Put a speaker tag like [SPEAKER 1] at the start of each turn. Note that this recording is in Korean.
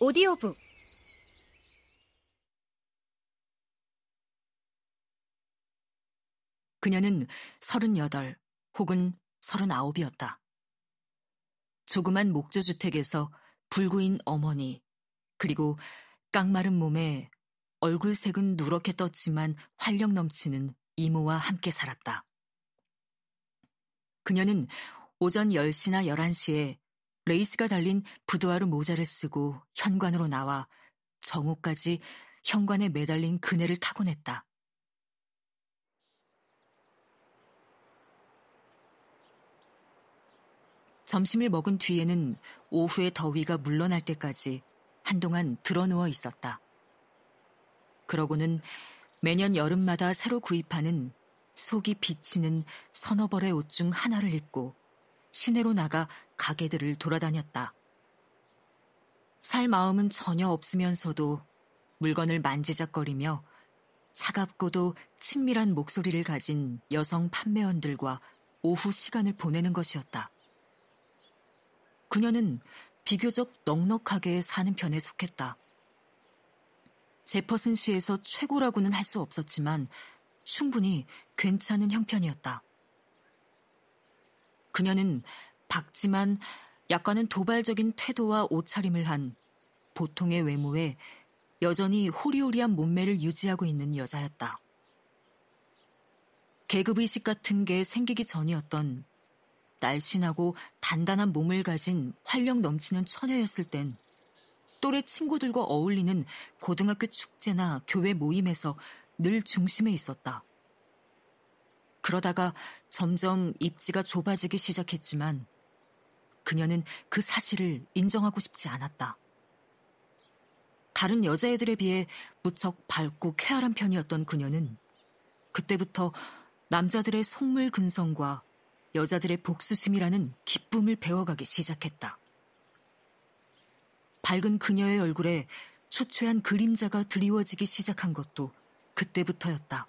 [SPEAKER 1] 오디오북
[SPEAKER 2] 그녀는 38 혹은 39이었다. 조그만 목조주택에서 불구인 어머니, 그리고 깡마른 몸에 얼굴색은 누렇게 떴지만 활력 넘치는 이모와 함께 살았다. 그녀는 오전 10시나 11시에 레이스가 달린 boudoir 모자를 쓰고 현관으로 나와 정오까지 현관에 매달린 그네를 타곤 했다. 점심을 먹은 뒤에는 오후의 더위가 물러날 때까지 한동안 드러누워 있었다. 그러고는 매년 여름마다 새로 구입하는 속이 비치는 서너 벌의 옷 중 하나를 입고 시내로 나가 가게들을 돌아다녔다. 살 마음은 전혀 없으면서도 물건을 만지작거리며 차갑고도 친밀한 목소리를 가진 여성 판매원들과 오후 시간을 보내는 것이었다. 그녀는 비교적 넉넉하게 사는 편에 속했다. 제퍼슨 시에서 최고라고는 할 수 없었지만 충분히 괜찮은 형편이었다. 그녀는 박지만 약간은 도발적인 태도와 옷차림을 한 보통의 외모에 여전히 호리호리한 몸매를 유지하고 있는 여자였다. 계급의식 같은 게 생기기 전이었던 날씬하고 단단한 몸을 가진 활력 넘치는 처녀였을 땐 또래 친구들과 어울리는 고등학교 축제나 교회 모임에서 늘 중심에 있었다. 그러다가 점점 입지가 좁아지기 시작했지만 그녀는 그 사실을 인정하고 싶지 않았다. 다른 여자애들에 비해 무척 밝고 쾌활한 편이었던 그녀는 그때부터 남자들의 속물 근성과 여자들의 복수심이라는 기쁨을 배워가기 시작했다. 밝은 그녀의 얼굴에 초췌한 그림자가 드리워지기 시작한 것도 그때부터였다.